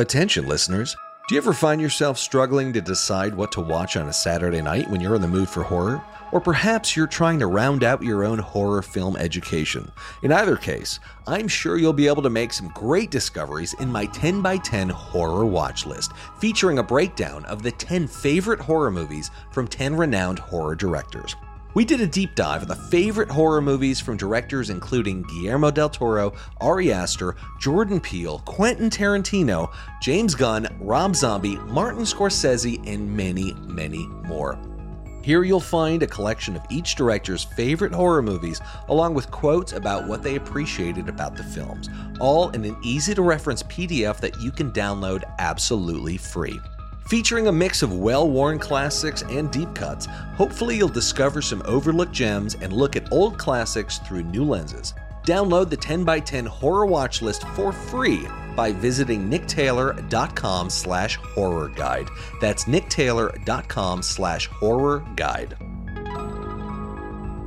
Attention, listeners. Do you ever find yourself struggling to decide what to watch on a Saturday night when you're in the mood for horror? Or perhaps you're trying to round out your own horror film education. In either case, I'm sure you'll be able to make some great discoveries in my 10 by 10 horror watch list, featuring a breakdown of the 10 favorite horror movies from 10 renowned horror directors. We did a deep dive of the favorite horror movies from directors including Guillermo del Toro, Ari Aster, Jordan Peele, Quentin Tarantino, James Gunn, Rob Zombie, Martin Scorsese, and many, many more. Here you'll find a collection of each director's favorite horror movies, along with quotes about what they appreciated about the films, all in an easy to reference PDF that you can download absolutely free. Featuring a mix of well worn classics and deep cuts, hopefully you'll discover some overlooked gems and look at old classics through new lenses. Download the 10x10 horror watch list for free by visiting nicktaylor.com slash horror guide. That's nicktaylor.com slash horror guide.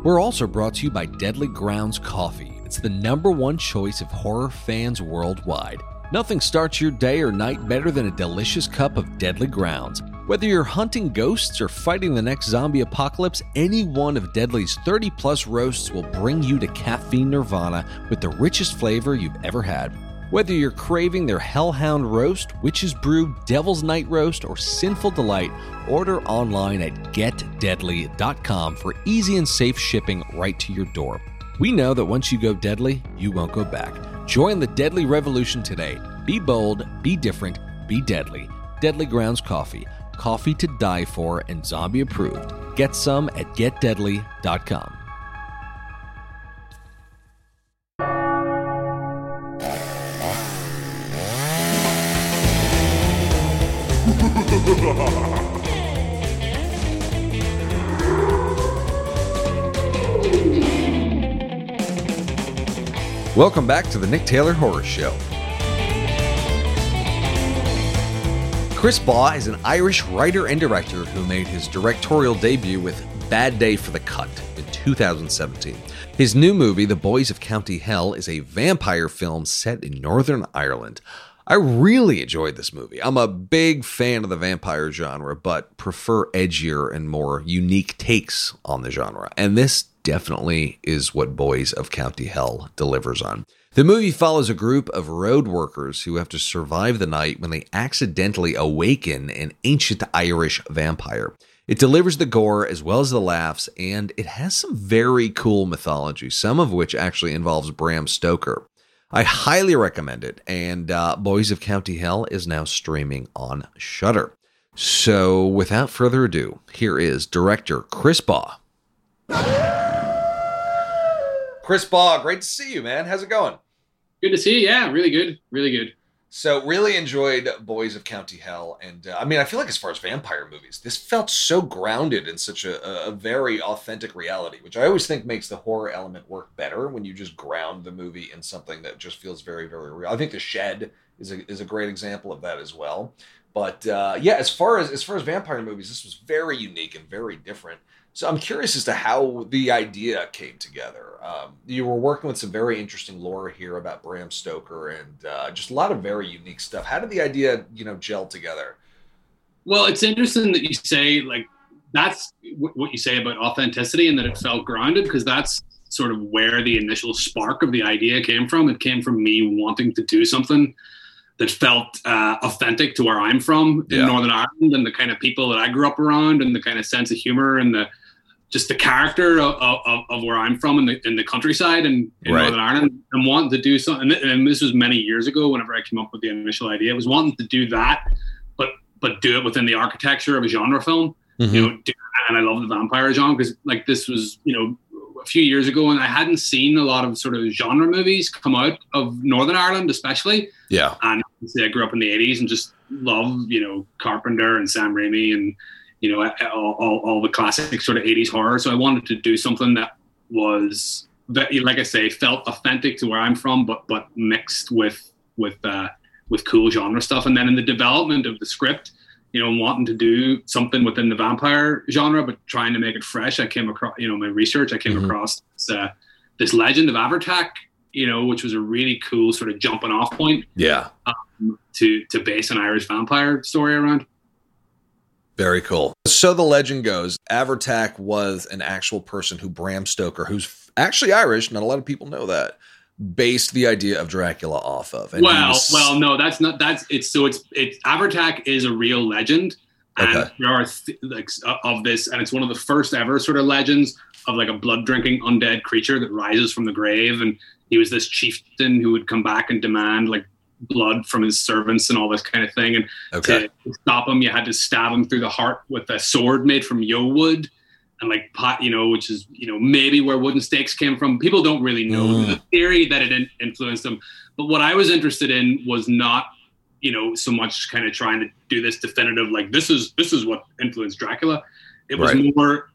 We're also brought to you by Deadly Grounds Coffee. It's the number one choice of horror fans worldwide. Nothing starts your day or night better than a delicious cup of Deadly Grounds. Whether you're hunting ghosts or fighting the next zombie apocalypse, any one of Deadly's 30 plus roasts will bring you to caffeine nirvana with the richest flavor you've ever had. Whether you're craving their Hellhound Roast, Witch's Brew, Devil's Night Roast, or Sinful Delight, order online at getdeadly.com for easy and safe shipping right to your door. We know that once you go deadly, you won't go back. Join the deadly revolution today. Be bold, be different, be deadly. Deadly Grounds Coffee. Coffee to die for and zombie approved. Get some at getdeadly.com. Welcome back to the Nick Taylor Horror Show. Chris Baugh is an Irish writer and director who made his directorial debut with Bad Day for the Cut in 2017. His new movie, The Boys of County Hell, is a vampire film set in Northern Ireland. I really enjoyed this movie. I'm a big fan of the vampire genre, but prefer edgier and more unique takes on the genre. And this definitely is what Boys of County Hell delivers on. The movie follows a group of road workers who have to survive the night when they accidentally awaken an ancient Irish vampire. It delivers the gore as well as the laughs, and it has some very cool mythology, some of which actually involves Bram Stoker. I highly recommend it, and uh, Boys of County Hell is now streaming on Shudder. So, without further ado, here is director Chris Baugh. Chris Baugh, great to see you, man. How's it going? Good to see you. Yeah, really good. Really good. So, really enjoyed Boys of County Hell. And uh, I mean, I feel like as far as vampire movies, this felt so grounded in such a, a very authentic reality, which I always think makes the horror element work better when you just ground the movie in something that just feels very, very real. I think The Shed is a, is a great example of that as well. But uh, yeah, as far as as far as vampire movies, this was very unique and very different. So I'm curious as to how the idea came together. Um, you were working with some very interesting lore here about Bram Stoker and uh, just a lot of very unique stuff. How did the idea, you know, gel together? Well, it's interesting that you say like that's what you say about authenticity and that it felt grounded because that's sort of where the initial spark of the idea came from. It came from me wanting to do something that felt uh, authentic to where I'm from in yeah. Northern Ireland and the kind of people that I grew up around and the kind of sense of humor and the just the character of, of, of, where I'm from in the in the countryside and in, right. Northern Ireland, and wanting to do something. And this was many years ago. Whenever I came up with the initial idea, it was wanting to do that, but but do it within the architecture of a genre film. Mm-hmm. You know, and I love the vampire genre because like this was you know a few years ago, and I hadn't seen a lot of sort of genre movies come out of Northern Ireland, especially. Yeah, and I grew up in the '80s and just love you know Carpenter and Sam Raimi and you know, all, all, all, the classic sort of 80s horror. So I wanted to do something that was, that, like I say, felt authentic to where I'm from, but but mixed with with uh, with cool genre stuff. And then in the development of the script, you know, wanting to do something within the vampire genre, but trying to make it fresh, I came across, you know, my research, I came mm-hmm. across this, uh, this legend of Abhartach, you know, which was a really cool sort of jumping off point. Yeah. Um, to to base an Irish vampire story around. Very cool. So the legend goes, Abhartach was an actual person who Bram Stoker, who's actually Irish, not a lot of people know that, based the idea of Dracula off of. And well, was... well, no, that's not that's it's so it's it's Abhartach is a real legend, and okay. there are th- like uh, of this, and it's one of the first ever sort of legends of like a blood drinking undead creature that rises from the grave, and he was this chieftain who would come back and demand like blood from his servants and all this kind of thing. And okay. to stop him, you had to stab him through the heart with a sword made from yew wood. And like pot, you know, which is you know maybe where wooden stakes came from. People don't really know mm. the theory that it influenced them. But what I was interested in was not, you know, so much kind of trying to do this definitive like this is this is what influenced Dracula. It was right. more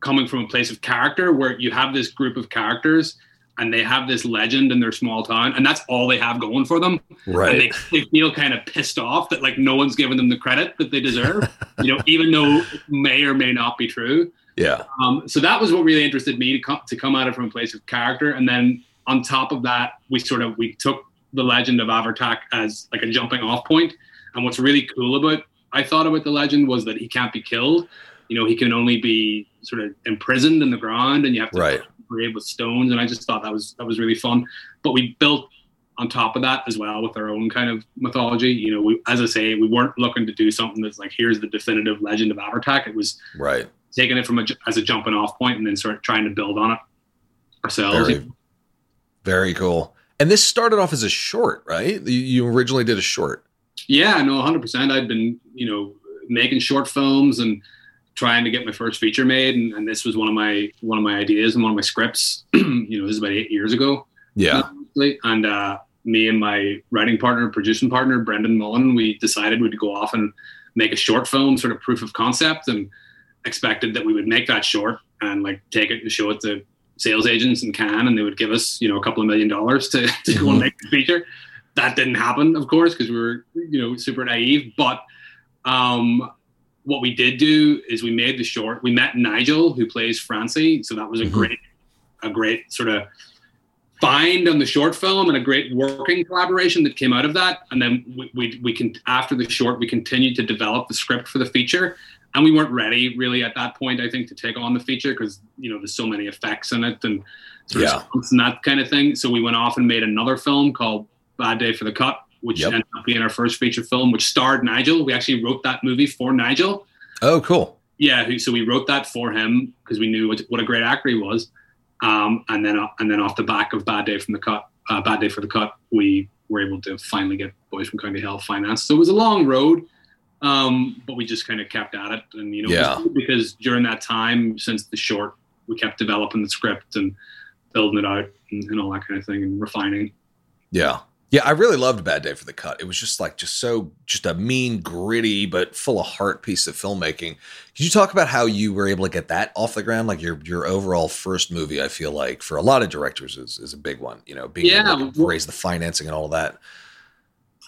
coming from a place of character where you have this group of characters and they have this legend in their small town and that's all they have going for them. Right. and they, they feel kind of pissed off that like no one's giving them the credit that they deserve you know even though it may or may not be true. Yeah. Um, so that was what really interested me to come to come at it from a place of character. And then on top of that we sort of we took the legend of Abhartach as like a jumping off point. And what's really cool about I thought about the legend was that he can't be killed. You know he can only be sort of imprisoned in the ground and you have to right grave with stones, and I just thought that was that was really fun. But we built on top of that as well with our own kind of mythology. You know, we, as I say, we weren't looking to do something that's like here's the definitive legend of Abhartach. It was right taking it from a, as a jumping off point and then sort of trying to build on it ourselves. Very, very cool. And this started off as a short, right? You, you originally did a short. Yeah, no, 100%. I'd been, you know, making short films and trying to get my first feature made, and, and, this was one of my one of my ideas and one of my scripts. you know, this is about eight years ago. Yeah, and uh, me and my writing partner, producing partner, Brendan Mullen, we decided we'd go off and make a short film, sort of proof of concept, and expected that we would make that short and like take it and show it to sales agents in Cannes, and they would give us you know a couple of million dollars to to go and make the feature. That didn't happen, of course, because we were you know super naive, but. Um, what we did do is we made the short. We met Nigel, who plays Francie, so that was a mm-hmm. great, a great sort of find on the short film and a great working collaboration that came out of that. And then we we, we can after the short, we continued to develop the script for the feature, and we weren't ready really at that point. I think to take on the feature because you know there's so many effects in it and yeah. and that kind of thing. So we went off and made another film called Bad Day for the Cut, which yep. ended up being our first feature film, which starred Nigel. We actually wrote that movie for Nigel. Oh, cool. Yeah, so we wrote that for him because we knew what, a great actor he was. Um, and then, uh, and then off the back of Bad Day from the Cut, uh, Bad Day for the Cut, we were able to finally get Boys from County Hell financed. So it was a long road, um, but we just kind of kept at it. And you know, yeah. because during that time, since the short, we kept developing the script and building it out and, and all that kind of thing and refining. Yeah. Yeah, I really loved Bad Day for the Cut. It was just like just so just a mean, gritty, but full of heart piece of filmmaking. Could you talk about how you were able to get that off the ground? Like your your overall first movie, I feel like for a lot of directors is, is a big one. You know, being yeah, able to raise the financing and all that.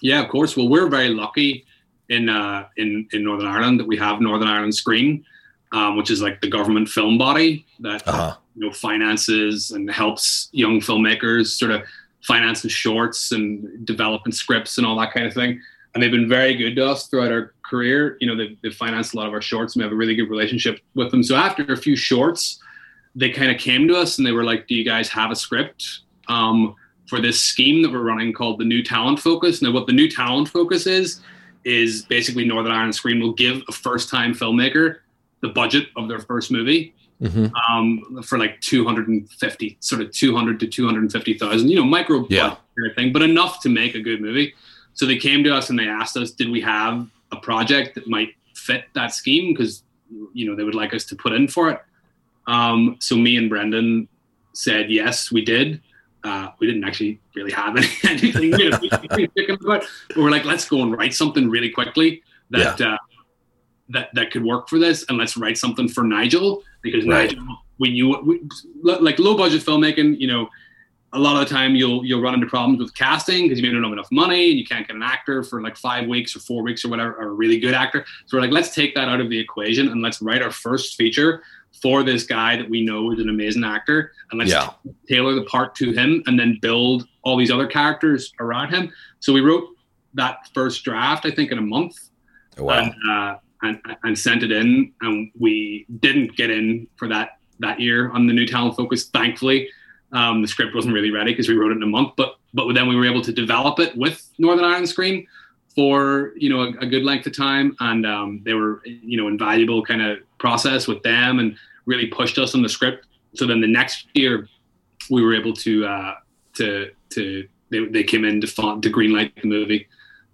Yeah, of course. Well, we're very lucky in uh, in in Northern Ireland that we have Northern Ireland Screen, um, which is like the government film body that uh-huh. you know finances and helps young filmmakers sort of financing shorts and developing scripts and all that kind of thing. And they've been very good to us throughout our career. You know, they've, they've financed a lot of our shorts and we have a really good relationship with them. So after a few shorts, they kind of came to us and they were like, Do you guys have a script um, for this scheme that we're running called the New Talent Focus? Now, what the New Talent Focus is, is basically Northern Ireland Screen will give a first time filmmaker the budget of their first movie mm-hmm. um, for like 250, sort of 200 to 250,000, you know, micro yeah. kind of thing, but enough to make a good movie. So they came to us and they asked us, did we have a project that might fit that scheme? Because, you know, they would like us to put in for it. Um, so me and Brendan said, yes, we did. Uh, we didn't actually really have any, anything but we're like, let's go and write something really quickly that yeah. uh, that that could work for this, and let's write something for Nigel because right. Nigel, when you we, like low budget filmmaking, you know, a lot of the time you'll you'll run into problems with casting because you may not have enough money and you can't get an actor for like five weeks or four weeks or whatever, or a really good actor. So we're like, let's take that out of the equation and let's write our first feature for this guy that we know is an amazing actor, and let's yeah. tailor the part to him, and then build all these other characters around him. So we wrote that first draft, I think, in a month. Oh, wow. And, uh, and, and sent it in, and we didn't get in for that that year on the new talent focus. Thankfully, um, the script wasn't really ready because we wrote it in a month, but but then we were able to develop it with Northern Ireland Screen for you know a, a good length of time, and um, they were you know invaluable kind of process with them, and really pushed us on the script. So then the next year, we were able to uh, to to they, they came in to font to greenlight the movie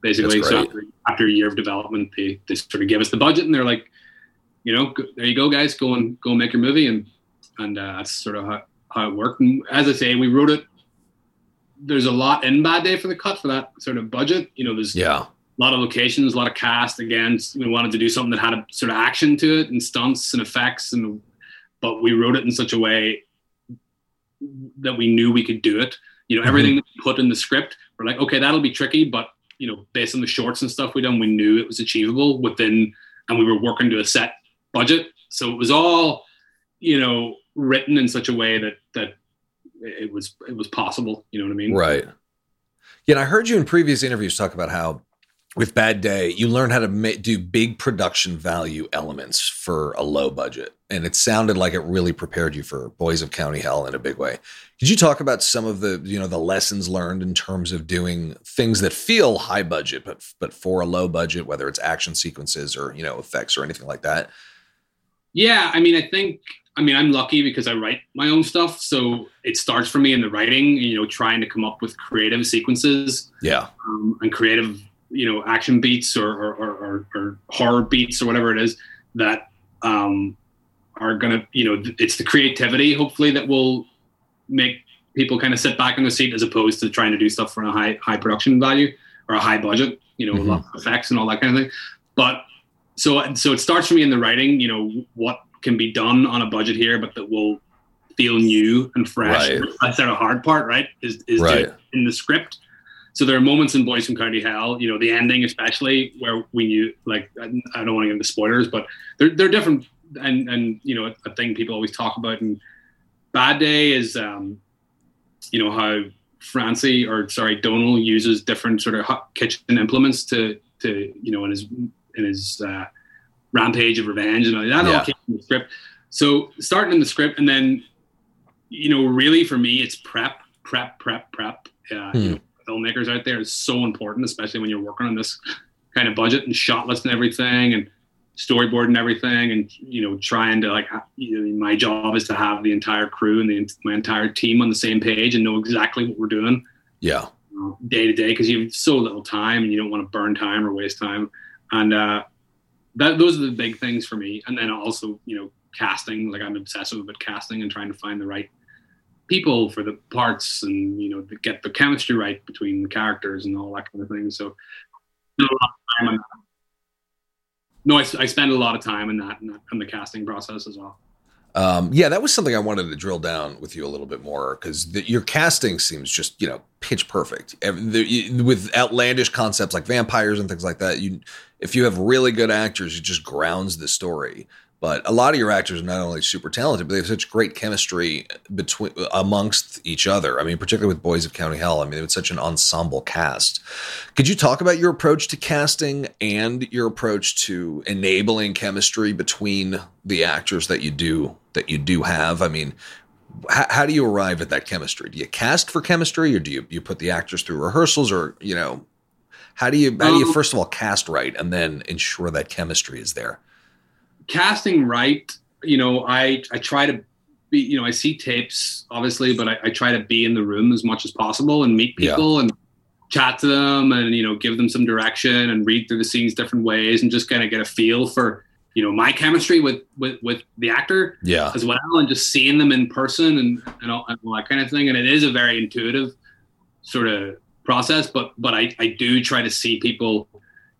basically. So after, after, a year of development, they, they sort of give us the budget and they're like, you know, there you go, guys, go and go make your movie. And, and uh, that's sort of how, how it worked. And as I say, we wrote it. There's a lot in Bad Day for the Cut for that sort of budget. You know, there's yeah. a lot of locations, a lot of cast. Again, we wanted to do something that had a sort of action to it and stunts and effects. And, but we wrote it in such a way that we knew we could do it. You know, mm-hmm. everything that we put in the script, we're like, okay, that'll be tricky, but you know, based on the shorts and stuff we done, we knew it was achievable within, and we were working to a set budget. So it was all, you know, written in such a way that that it was it was possible. You know what I mean? Right. Yeah, and I heard you in previous interviews talk about how with Bad Day, you learn how to ma- do big production value elements for a low budget. And it sounded like it really prepared you for Boys of County Hell in a big way. Could you talk about some of the, you know, the lessons learned in terms of doing things that feel high budget, but but for a low budget, whether it's action sequences or, you know, effects or anything like that? Yeah, I mean, I think I mean, I'm lucky because I write my own stuff, so it starts for me in the writing. You know, trying to come up with creative sequences, yeah, um, and creative you know action beats or or, or, or horror beats or whatever it is that um, are gonna you know it's the creativity hopefully that will make people kind of sit back in the seat as opposed to trying to do stuff for a high high production value or a high budget you know mm-hmm. a lot of effects and all that kind of thing but so so it starts for me in the writing you know what can be done on a budget here but that will feel new and fresh right. that's the hard part right is is right. in the script so there are moments in Boys from County Hell, you know, the ending especially, where we knew, like, I don't want to get into spoilers, but they're they're different, and and you know, a thing people always talk about. in Bad Day is, um, you know, how Francie or sorry, Donal uses different sort of kitchen implements to to you know in his in his uh, rampage of revenge and all that yeah. all came from the script. So starting in the script, and then you know, really for me, it's prep, prep, prep, prep. Uh, hmm. you know, filmmakers out there is so important, especially when you're working on this kind of budget and shot list and everything and storyboard and everything and you know trying to like you know, my job is to have the entire crew and the, my entire team on the same page and know exactly what we're doing. Yeah. Day to day because you have so little time and you don't want to burn time or waste time. And uh that those are the big things for me. And then also you know casting like i'm obsessive about casting and trying to find the right people for the parts and you know to get the chemistry right between the characters and all that kind of thing. So no, I, I spend a lot of time in that in the casting process as well. Um, yeah, that was something I wanted to drill down with you a little bit more because your casting seems just you know pitch perfect. With outlandish concepts like vampires and things like that, you if you have really good actors, it just grounds the story. But a lot of your actors are not only super talented, but they have such great chemistry between amongst each other. I mean, particularly with Boys of County Hell. I mean, it's such an ensemble cast. Could you talk about your approach to casting and your approach to enabling chemistry between the actors that you do that you do have? I mean, how, how do you arrive at that chemistry? Do you cast for chemistry, or do you you put the actors through rehearsals, or you know, how do you how do you um, first of all cast right and then ensure that chemistry is there? Casting right, you know, I I try to be, you know, I see tapes obviously, but I, I try to be in the room as much as possible and meet people yeah. and chat to them and you know give them some direction and read through the scenes different ways and just kind of get a feel for you know my chemistry with with with the actor yeah as well and just seeing them in person and and all, and all that kind of thing and it is a very intuitive sort of process but but I, I do try to see people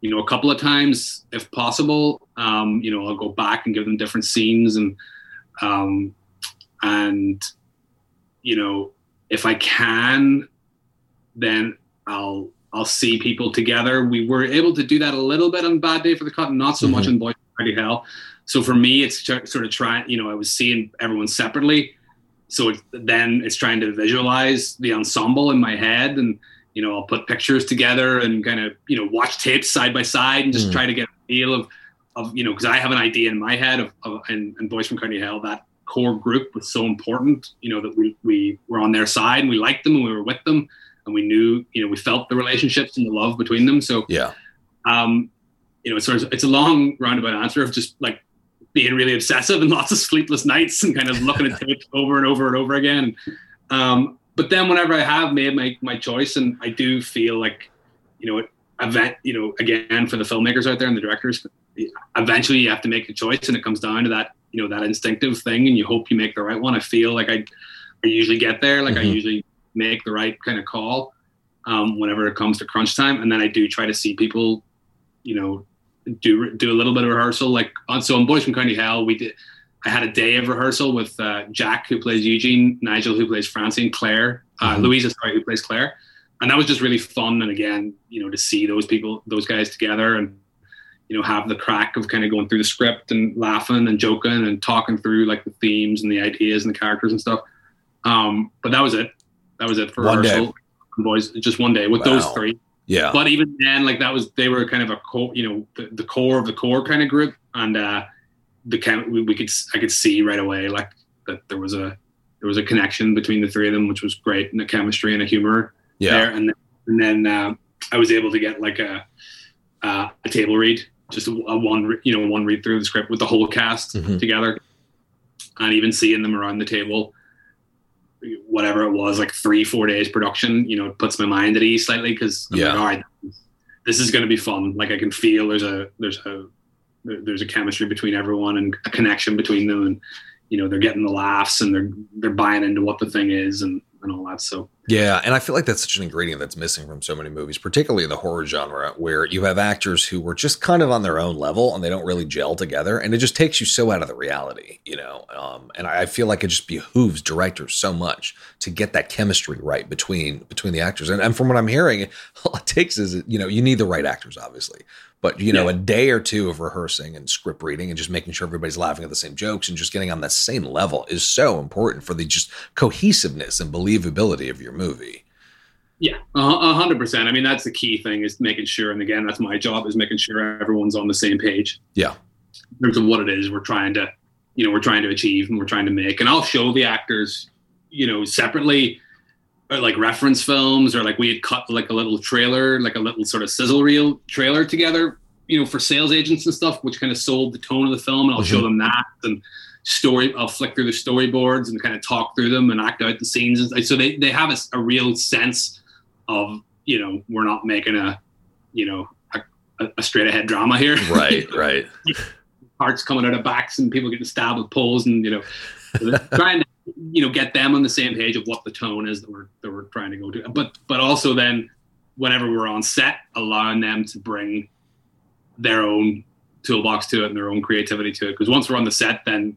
you know, a couple of times if possible. Um, you know, I'll go back and give them different scenes and um, and you know, if I can, then I'll I'll see people together. We were able to do that a little bit on Bad Day for the Cut, not so mm-hmm. much in Boy Party Hell. So for me, it's sort of trying. You know, I was seeing everyone separately, so it, then it's trying to visualize the ensemble in my head and you know, I'll put pictures together and kind of, you know, watch tapes side by side and just mm. try to get a feel of, of, you know, because I have an idea in my head of, of and, and Boys from County Hell, that core group was so important, you know, that we, we were on their side and we liked them and we were with them and we knew, you know, we felt the relationships and the love between them. So, yeah. Um, you know, it's sort of, it's a long roundabout answer of just like being really obsessive and lots of sleepless nights and kind of looking at tapes over and over and over again. Um, but then whenever I have made my, my choice and I do feel like, you know, event, you know, again, for the filmmakers out there and the directors, eventually you have to make a choice and it comes down to that, you know, that instinctive thing and you hope you make the right one. I feel like I, I usually get there. Like mm-hmm. I usually make the right kind of call um, whenever it comes to crunch time. And then I do try to see people, you know, do, do a little bit of rehearsal. Like on, so on Boys from County Hell, we did, I had a day of rehearsal with uh, Jack, who plays Eugene, Nigel, who plays Francie, Claire, uh, mm-hmm. Louisa, sorry, who plays Claire, and that was just really fun. And again, you know, to see those people, those guys together, and you know, have the crack of kind of going through the script and laughing and joking and talking through like the themes and the ideas and the characters and stuff. Um, but that was it. That was it for one rehearsal. Day. Boys, just one day with wow. those three. Yeah. But even then, like that was they were kind of a core, you know, the, the core of the core kind of group, and uh, the chem- we, we could I could see right away like that there was a there was a connection between the three of them, which was great, and a chemistry and a humor yeah. there. And then, and then uh, I was able to get like a uh, a table read, just a, a, one you know one read through the script with the whole cast mm-hmm. together, and even seeing them around the table. Whatever it was, like three, four days production, you know, it puts my mind at ease slightly because yeah. Like, all right, this is going to be fun. Like I can feel there's a there's a there's a chemistry between everyone and a connection between them and you know they're getting the laughs and they're they're buying into what the thing is and and all that. So yeah and i feel like that's such an ingredient that's missing from so many movies particularly the horror genre where you have actors who were just kind of on their own level and they don't really gel together and it just takes you so out of the reality you know? Um, and i feel like it just behooves directors so much to get that chemistry right between between the actors. And, and from what i'm hearing all it takes is you know you need the right actors obviously. But you know, yeah. a day or two of rehearsing and script reading and just making sure everybody's laughing at the same jokes and just getting on that same level is so important for the just cohesiveness and believability of your movie. Yeah, a hundred percent. I mean, that's the key thing is making sure, and again, that's my job is making sure everyone's on the same page. Yeah, in terms of what it is we're trying to, you know, we're trying to achieve and we're trying to make. And I'll show the actors, you know, separately like reference films or like we had cut like a little trailer, like a little sort of sizzle reel trailer together, you know, for sales agents and stuff, which kind of sold the tone of the film. And I'll mm-hmm. show them that and story. I'll flick through the storyboards and kind of talk through them and act out the scenes. So they, they have a, a real sense of, you know, we're not making a, you know, a, a straight ahead drama here. Right. Right. Hearts coming out of backs and people getting stabbed with poles and, you know, trying to you know get them on the same page of what the tone is that we're that we're trying to go to but but also then whenever we're on set allowing them to bring their own toolbox to it and their own creativity to it because once we're on the set then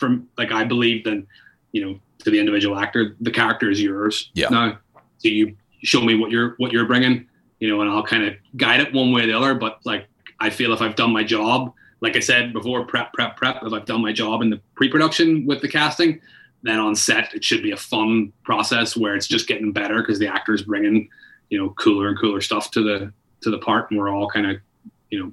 from like i believe then you know to the individual actor the character is yours. Yeah. Now so you show me what you're what you're bringing you know and i'll kind of guide it one way or the other. But like i feel if i've done my job like I said before, prep, prep, prep. If I've done my job in the pre-production with the casting, then on set it should be a fun process where it's just getting better because the actors bringing, you know, cooler and cooler stuff to the to the part, and we're all kind of, you know,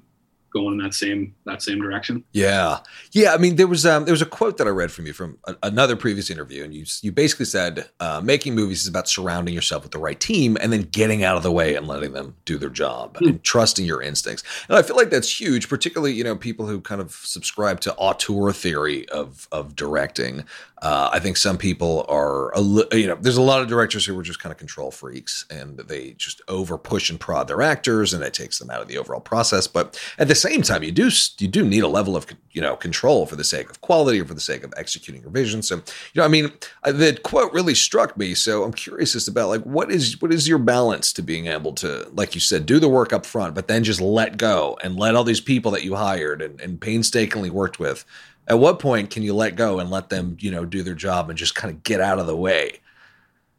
going in that same that same direction. Yeah, yeah. I mean, there was um, there was a quote that I read from you from a, another previous interview, and you you basically said uh, making movies is about surrounding yourself with the right team and then getting out of the way and letting them do their job mm. and trusting your instincts. And I feel like that's huge, particularly you know people who kind of subscribe to auteur theory of of directing. Uh, I think some people are, a li- you know, there's a lot of directors who are just kind of control freaks and they just over push and prod their actors, and it takes them out of the overall process. But at the same time, you do you do need a level of you know control for the sake of quality or for the sake of executing your vision. So you know, I mean, uh, the quote really struck me. So I'm curious as about like what is what is your balance to being able to, like you said, do the work up front, but then just let go and let all these people that you hired and, and painstakingly worked with. At what point can you let go and let them, you know, do their job and just kind of get out of the way?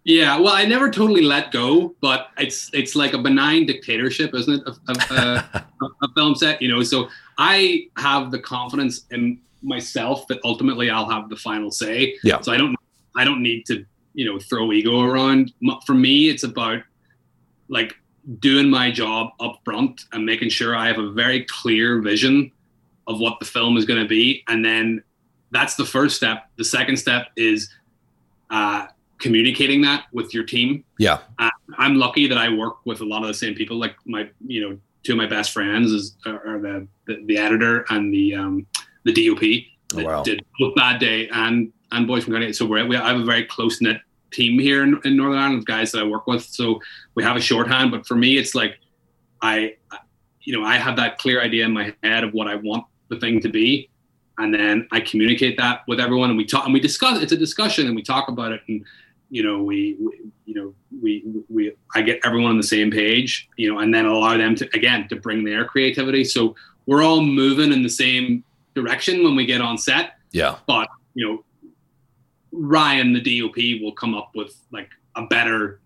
Yeah, well, I never totally let go, but it's it's like a benign dictatorship, isn't it? Of, of uh, a film set, you know. So I have the confidence in myself that ultimately I'll have the final say. Yeah. So I don't I don't need to you know throw ego around. For me, it's about like doing my job up front and making sure I have a very clear vision of what the film is going to be, and then that's the first step. The second step is uh, communicating that with your team. Yeah, uh, I'm lucky that I work with a lot of the same people. Like my, you know, two of my best friends is are the the, the editor and the um, the DOP that oh, wow. did both Bad Day and and Boys from County. So we're, we I have a very close knit team here in, in Northern Ireland, guys that I work with. So we have a shorthand, but for me, it's like I, you know, I have that clear idea in my head of what I want the thing to be, and then I communicate that with everyone, and we talk and we discuss. It's a discussion, and we talk about it, and you know, we, we you know, we we I get everyone on the same page, you know, and then allow them to again to bring their creativity. So we're all moving in the same direction when we get on set. Yeah. But you know, Ryan, the DOP, will come up with like a better,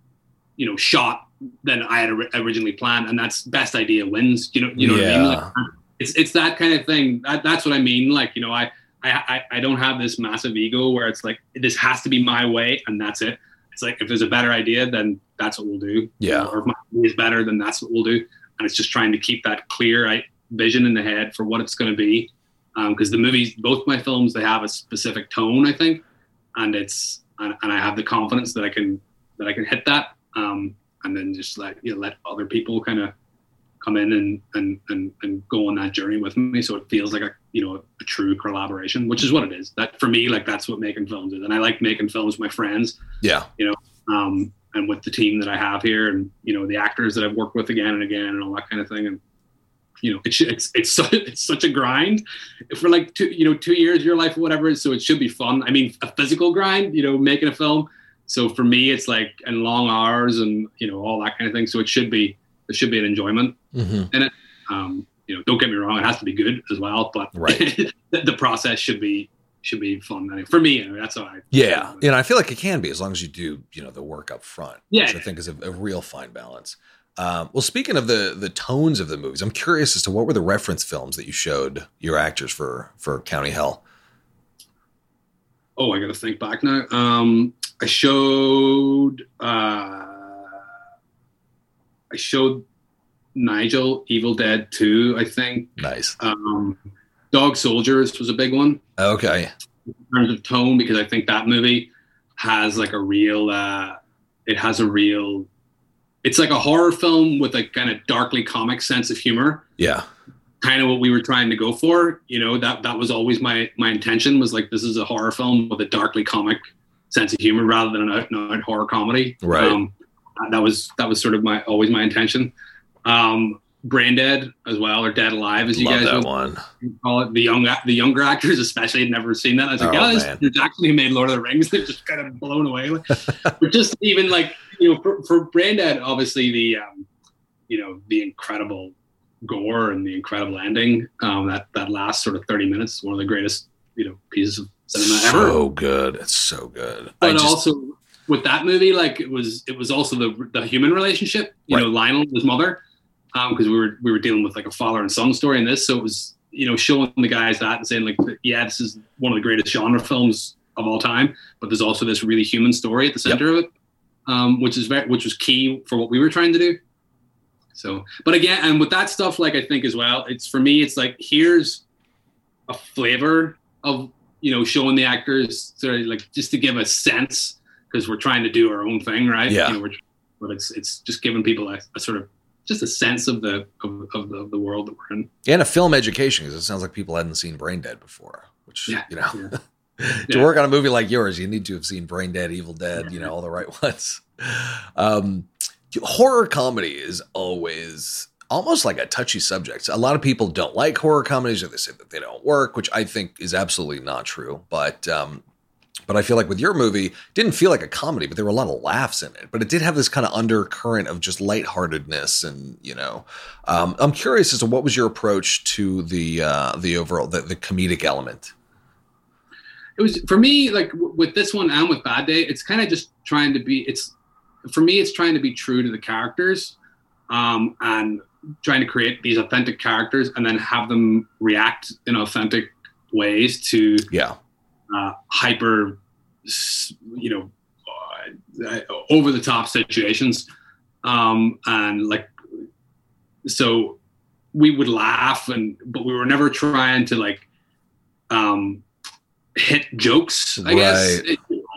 you know, shot than I had originally planned, and that's best idea wins. You know, you know yeah. what I mean? Like, it's it's that kind of thing. That, that's what I mean. Like, you know, I, I I don't have this massive ego where it's like this has to be my way and that's it. It's like if there's a better idea, then that's what we'll do. Yeah. Or if my idea is better, then that's what we'll do. And it's just trying to keep that clear vision in the head for what it's going to be. Because um, the movies, both my films, they have a specific tone, I think, and it's and, and I have the confidence that I can that I can hit that. Um, and then just let you know, let other people kind of come in and, and and and go on that journey with me. So it feels like a you know a, true collaboration which is what it is. That for me like that's what making films is. And i like making films with my friends. Yeah. You know um and with the team that i have here and you know the actors that i've worked with again and again and all that kind of thing. And you know it's it's it's, so, it's such a grind. For like two you know two years of your life or whatever so it should be fun. I mean a physical grind you know making a film. So for me it's like and long hours and you know all that kind of thing. So it should be should be an enjoyment mm-hmm. in it. Um, you know, don't get me wrong; it has to be good as well. But right. the, the, process should be should be fun. Mean, for me, anyway, that's all I. Yeah, and I feel like it can be as long as you do, you know, the work up front. Yeah, which I think is a, a real fine balance. Um, well, speaking of the the tones of the movies, I'm curious as to what were the reference films that you showed your actors for for County Hell. Oh, I got to think back now. Um, I showed. Uh, I showed Nigel Evil Dead 2, I think. Nice. Um, Dog Soldiers was a big one. Okay. In terms of tone, because I think that movie has like a real, uh, it has a real, it's like a horror film with a kind of darkly comic sense of humor. Yeah. Kind of what we were trying to go for. You know, that, that was always my, my intention was like, this is a horror film with a darkly comic sense of humor rather than an out and out horror comedy. Right. Um, that was that was sort of my always my intention. Um, Brain Dead as well, or Dead Alive, as you Love guys that would one. call it. The young the younger actors, especially, had never seen that. I was like, Oh, oh, this actually who made Lord of the Rings. They're just kind of blown away. but just even like you know, for, for Brain Dead, obviously the um, you know the incredible gore and the incredible ending. Um, that that last sort of thirty minutes, is one of the greatest you know pieces of cinema ever. So good. It's so good. I but just- also with that movie, like it was, it was also the the human relationship. You know, Lionel his mother, because we were we were dealing with like a father and son story in this. So it was, you know, showing the guys that and saying like, yeah, this is one of the greatest genre films of all time. But there's also this really human story at the center of it, um, which is very, which was key for what we were trying to do. So, but again, and with that stuff, like I think as well, it's for me, it's like here's a flavor of you know showing the actors sort of like just to give a sense because we're trying to do our own thing, right? Yeah. You know, we're, but it's it's just giving people a, a sort of just a sense of the of, of the, of the world that we're in. and a film education because it sounds like people hadn't seen Brain Dead before, which Yeah, you know. yeah. to Yeah. work on a movie like yours, you need to have seen Brain Dead, Evil Dead, you know, all the right ones. Um, horror comedy is always almost like a touchy subject. A lot of people don't like horror comedies or they say that they don't work, which I think is absolutely not true. But um, but I feel like with your movie, it didn't feel like a comedy, but there were a lot of laughs in it. But it did have this kind of undercurrent of just lightheartedness, and you know, um, I'm curious as to what was your approach to the uh, the overall the, the comedic element. It was for me like w- with this one and with Bad Day, it's kind of just trying to be. It's for me, it's trying to be true to the characters, um, and trying to create these authentic characters and then have them react in authentic ways to Yeah, uh, hyper, you know, uh, over the top situations. um, and like so we would laugh and but we were never trying to like um hit jokes i right. guess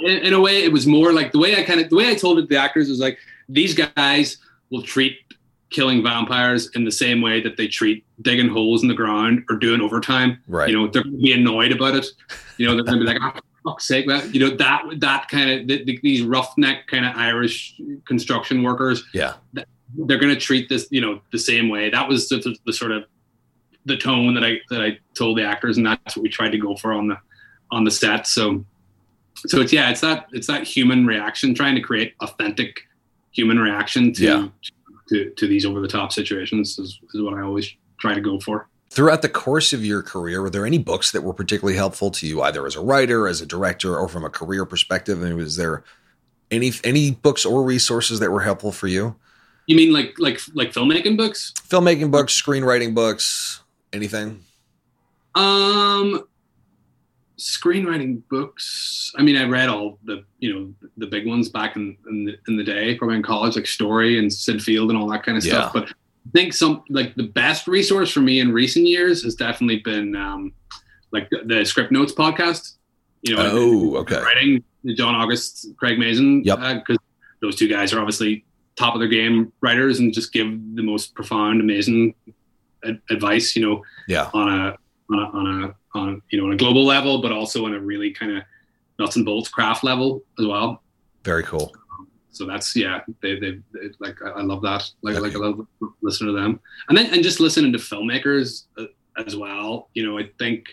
in, in, a way it was more like the way i kind of the way i told it to the actors was like these guys will treat killing vampires in the same way that they treat digging holes in the ground or doing overtime right you know they're gonna be annoyed about it you know they're gonna be like oh, fuck's sake man. you know that that kind of the, the, these roughneck kind of irish construction workers yeah they're going to treat this, you know, the same way. That was the, the, the, sort of the tone that I that I told the actors, and that's what we tried to go for on the on the set. So, so it's yeah, it's that it's that human reaction, trying to create authentic human reaction to yeah. to, to to these over the top situations is, is what I always try to go for. Throughout the course of your career, were there any books that were particularly helpful to you, either as a writer, as a director, or from a career perspective? And was there any any books or resources that were helpful for you? You mean like like like filmmaking books? Filmmaking books, screenwriting books, anything? Um screenwriting books. I mean, I read all the you know the big ones back in in the, in the day, probably in college, like Story and Syd Field and all that kind of stuff. But I think some like the best resource for me in recent years has definitely been um, like the, the Script Notes podcast. You know, oh, okay. Writing John August, Craig yep. Because uh, those two guys are obviously top of their game writers and just give the most profound, amazing ad- advice. You know, yeah, on a on a, on a on you know on a global level, but also on a really kind of nuts and bolts craft level as well. Very cool. So that's yeah, they they, they like I, love that. Like like I love listening to them, and then and just listening to filmmakers uh, as well. You know, I think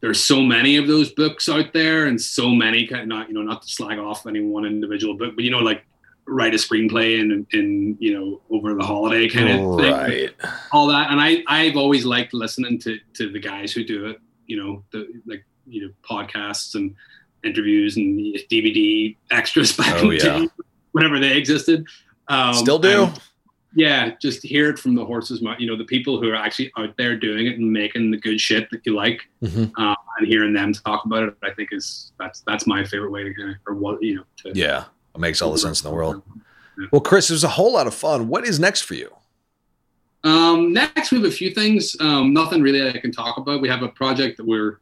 there's so many of those books out there and so many kind of not you know not to slag off any one individual book but you know like write a screenplay and and you know over the holiday kind of right. thing, all that. And I I've always liked listening to to the guys who do it. You know, the like you know podcasts and interviews and DVD extras back oh, yeah. whenever they existed. Um, Still do. yeah, just hear it from the horse's mouth. You know, the people who are actually out there doing it and making the good shit that you like, mm-hmm. uh, and hearing them talk about it, I think is that's that's my favorite way to kind of or what you know. To, yeah, it makes all the sense in the world. Well, Chris, it was a whole lot of fun. What is next for you? Um, next, we have a few things. Um, nothing really I can talk about. We have a project that we're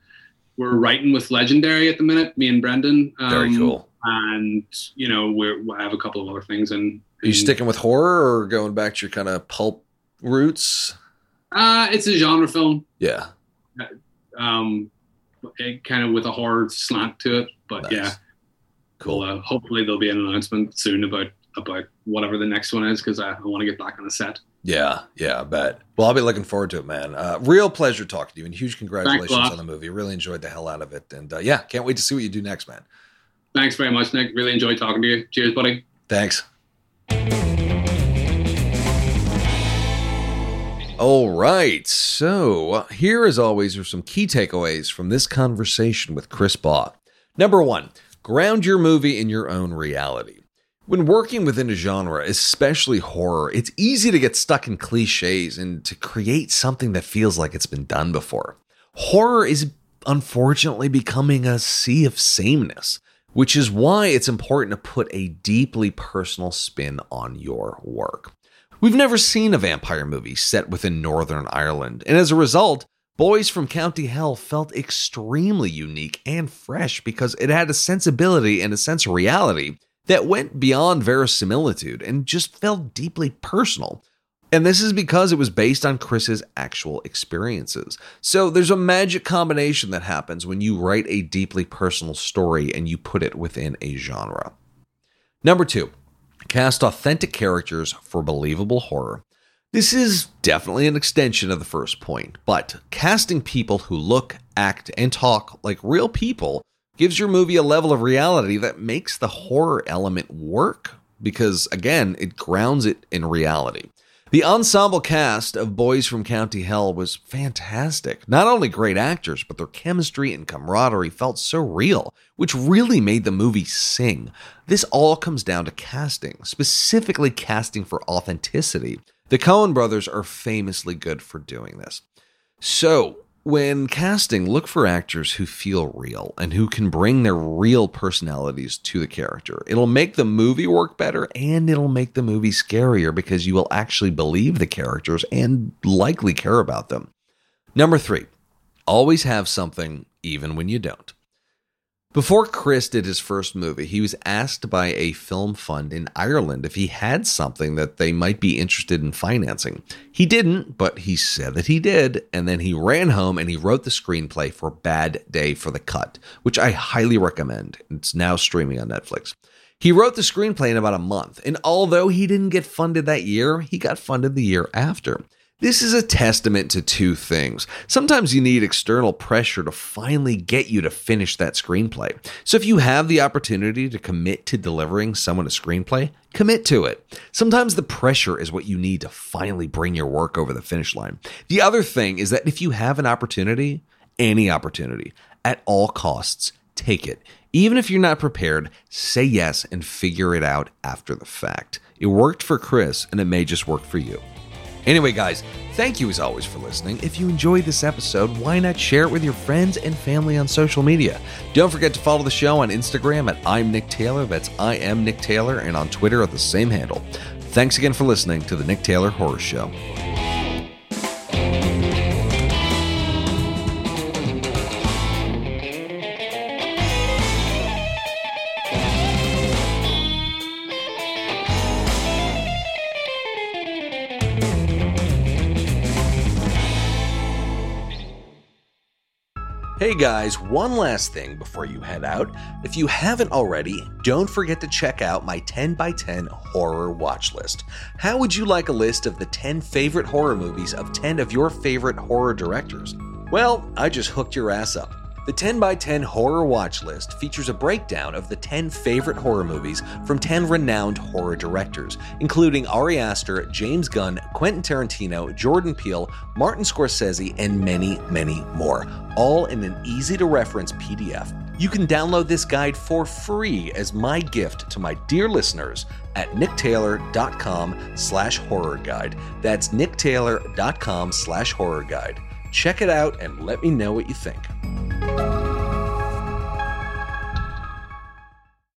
we're writing with Legendary at the minute. Me and Brendan. Um, Very cool. And you know, we're, we have a couple of other things. And are you sticking with horror or going back to your kind of pulp roots? Uh, it's a genre film. Yeah. Um, kind of with a horror slant to it, but nice. yeah. Cool. Uh, hopefully there'll be an announcement soon about about whatever the next one is because I, I want to get back on the set. Yeah, yeah, I bet. Well, I'll be looking forward to it, man. Uh, real pleasure talking to you, and huge congratulations on the movie. Really enjoyed the hell out of it, and uh, yeah, can't wait to see what you do next, man. Thanks very much, Nick. Really enjoyed talking to you. Cheers, buddy. Thanks. All right. So, here, as always, are some key takeaways from this conversation with Chris Baugh. Number one, Ground your movie in your own reality. When working within a genre, especially horror, it's easy to get stuck in cliches and to create something that feels like it's been done before. Horror is unfortunately becoming a sea of sameness, which is why it's important to put a deeply personal spin on your work. We've never seen a vampire movie set within Northern Ireland, and as a result, Boys from County Hell felt extremely unique and fresh because it had a sensibility and a sense of reality that went beyond verisimilitude and just felt deeply personal. And this is because it was based on Chris's actual experiences. So there's a magic combination that happens when you write a deeply personal story and you put it within a genre. Number two, cast authentic characters for believable horror. This is definitely an extension of the first point, but casting people who look, act, and talk like real people gives your movie a level of reality that makes the horror element work because, again, it grounds it in reality. The ensemble cast of Boys from County Hell was fantastic. Not only great actors, but their chemistry and camaraderie felt so real, which really made the movie sing. This all comes down to casting, specifically casting for authenticity the Coen brothers are famously good for doing this. So, When casting, look for actors who feel real and who can bring their real personalities to the character. It'll make the movie work better and it'll make the movie scarier because you will actually believe the characters and likely care about them. Number three, always have something even when you don't. Before Chris did his first movie, he was asked by a film fund in Ireland if he had something that they might be interested in financing. He didn't, but he said that he did, and then he ran home and he wrote the screenplay for Bad Day for the Cut, which I highly recommend. It's now streaming on Netflix. He wrote the screenplay in about a month, and although he didn't get funded that year, he got funded the year after. This is a testament to two things. Sometimes you need external pressure to finally get you to finish that screenplay. So if you have the opportunity to commit to delivering someone a screenplay, commit to it. Sometimes the pressure is what you need to finally bring your work over the finish line. The other thing is that if you have an opportunity, any opportunity, at all costs, take it. Even if you're not prepared, say yes and figure it out after the fact. It worked for Chris, and it may just work for you. Anyway, guys, thank you as always for listening. If you enjoyed this episode, why not share it with your friends and family on social media? Don't forget to follow the show on Instagram at I'm Nick Taylor. That's I am Nick Taylor, and on Twitter at the same handle. Thanks again for listening to the Nick Taylor Horror Show. Hey guys, one last thing before you head out. If you haven't already, don't forget to check out my 10 by 10 horror watch list. How would you like a list of the 10 favorite horror movies of 10 of your favorite horror directors? Well, I just hooked your ass up. The 10 by 10 horror watch list features a breakdown of the 10 favorite horror movies from 10 renowned horror directors, including Ari Aster, James Gunn, Quentin Tarantino, Jordan Peele, Martin Scorsese, and many, many more, all in an easy to reference PDF. You can download this guide for free as my gift to my dear listeners at nicktaylor.com slash horror guide. That's nicktaylor.com slash horror guide. Check it out and let me know what you think.